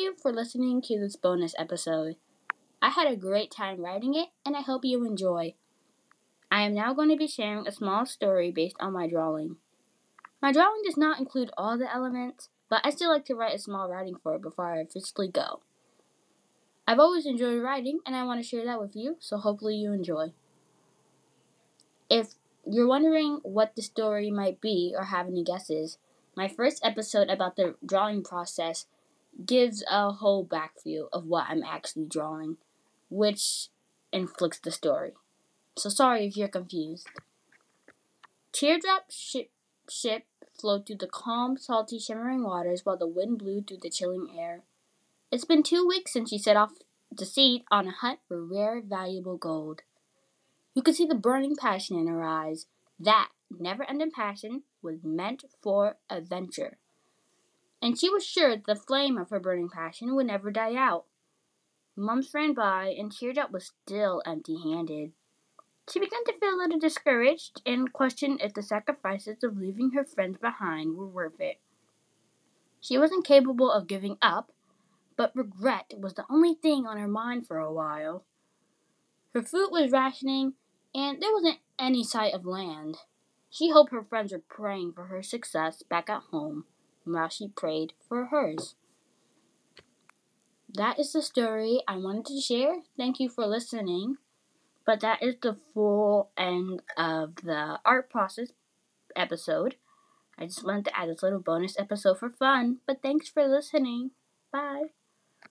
you for listening to this bonus episode. I had a great time writing it, and I hope you enjoy. I am now going to be sharing a small story based on my drawing. My drawing does not include all the elements, but I still like to write a small writing for it before I officially go. I've always enjoyed writing, and I want to share that with you, so hopefully you enjoy. If you're wondering what the story might be or have any guesses, my first episode about the drawing process gives a whole back view of what I'm actually drawing, which inflicts the story. So sorry if you're confused. Teardrop ship, ship flowed through the calm, salty, shimmering waters while the wind blew through the chilling air. It's been two weeks since she set off to sea on a hunt for rare, valuable gold. You could see the burning passion in her eyes. That never ending passion was meant for adventure and she was sure the flame of her burning passion would never die out. Months ran by, and Teardrop was still empty handed. She began to feel a little discouraged and questioned if the sacrifices of leaving her friends behind were worth it. She wasn't capable of giving up, but regret was the only thing on her mind for a while. Her food was rationing, and there wasn't any sight of land. She hoped her friends were praying for her success back at home while she prayed for hers. That is the story I wanted to share. Thank you for listening. But that is the full end of the art process episode. I just wanted to add this little bonus episode for fun. But thanks for listening. Bye.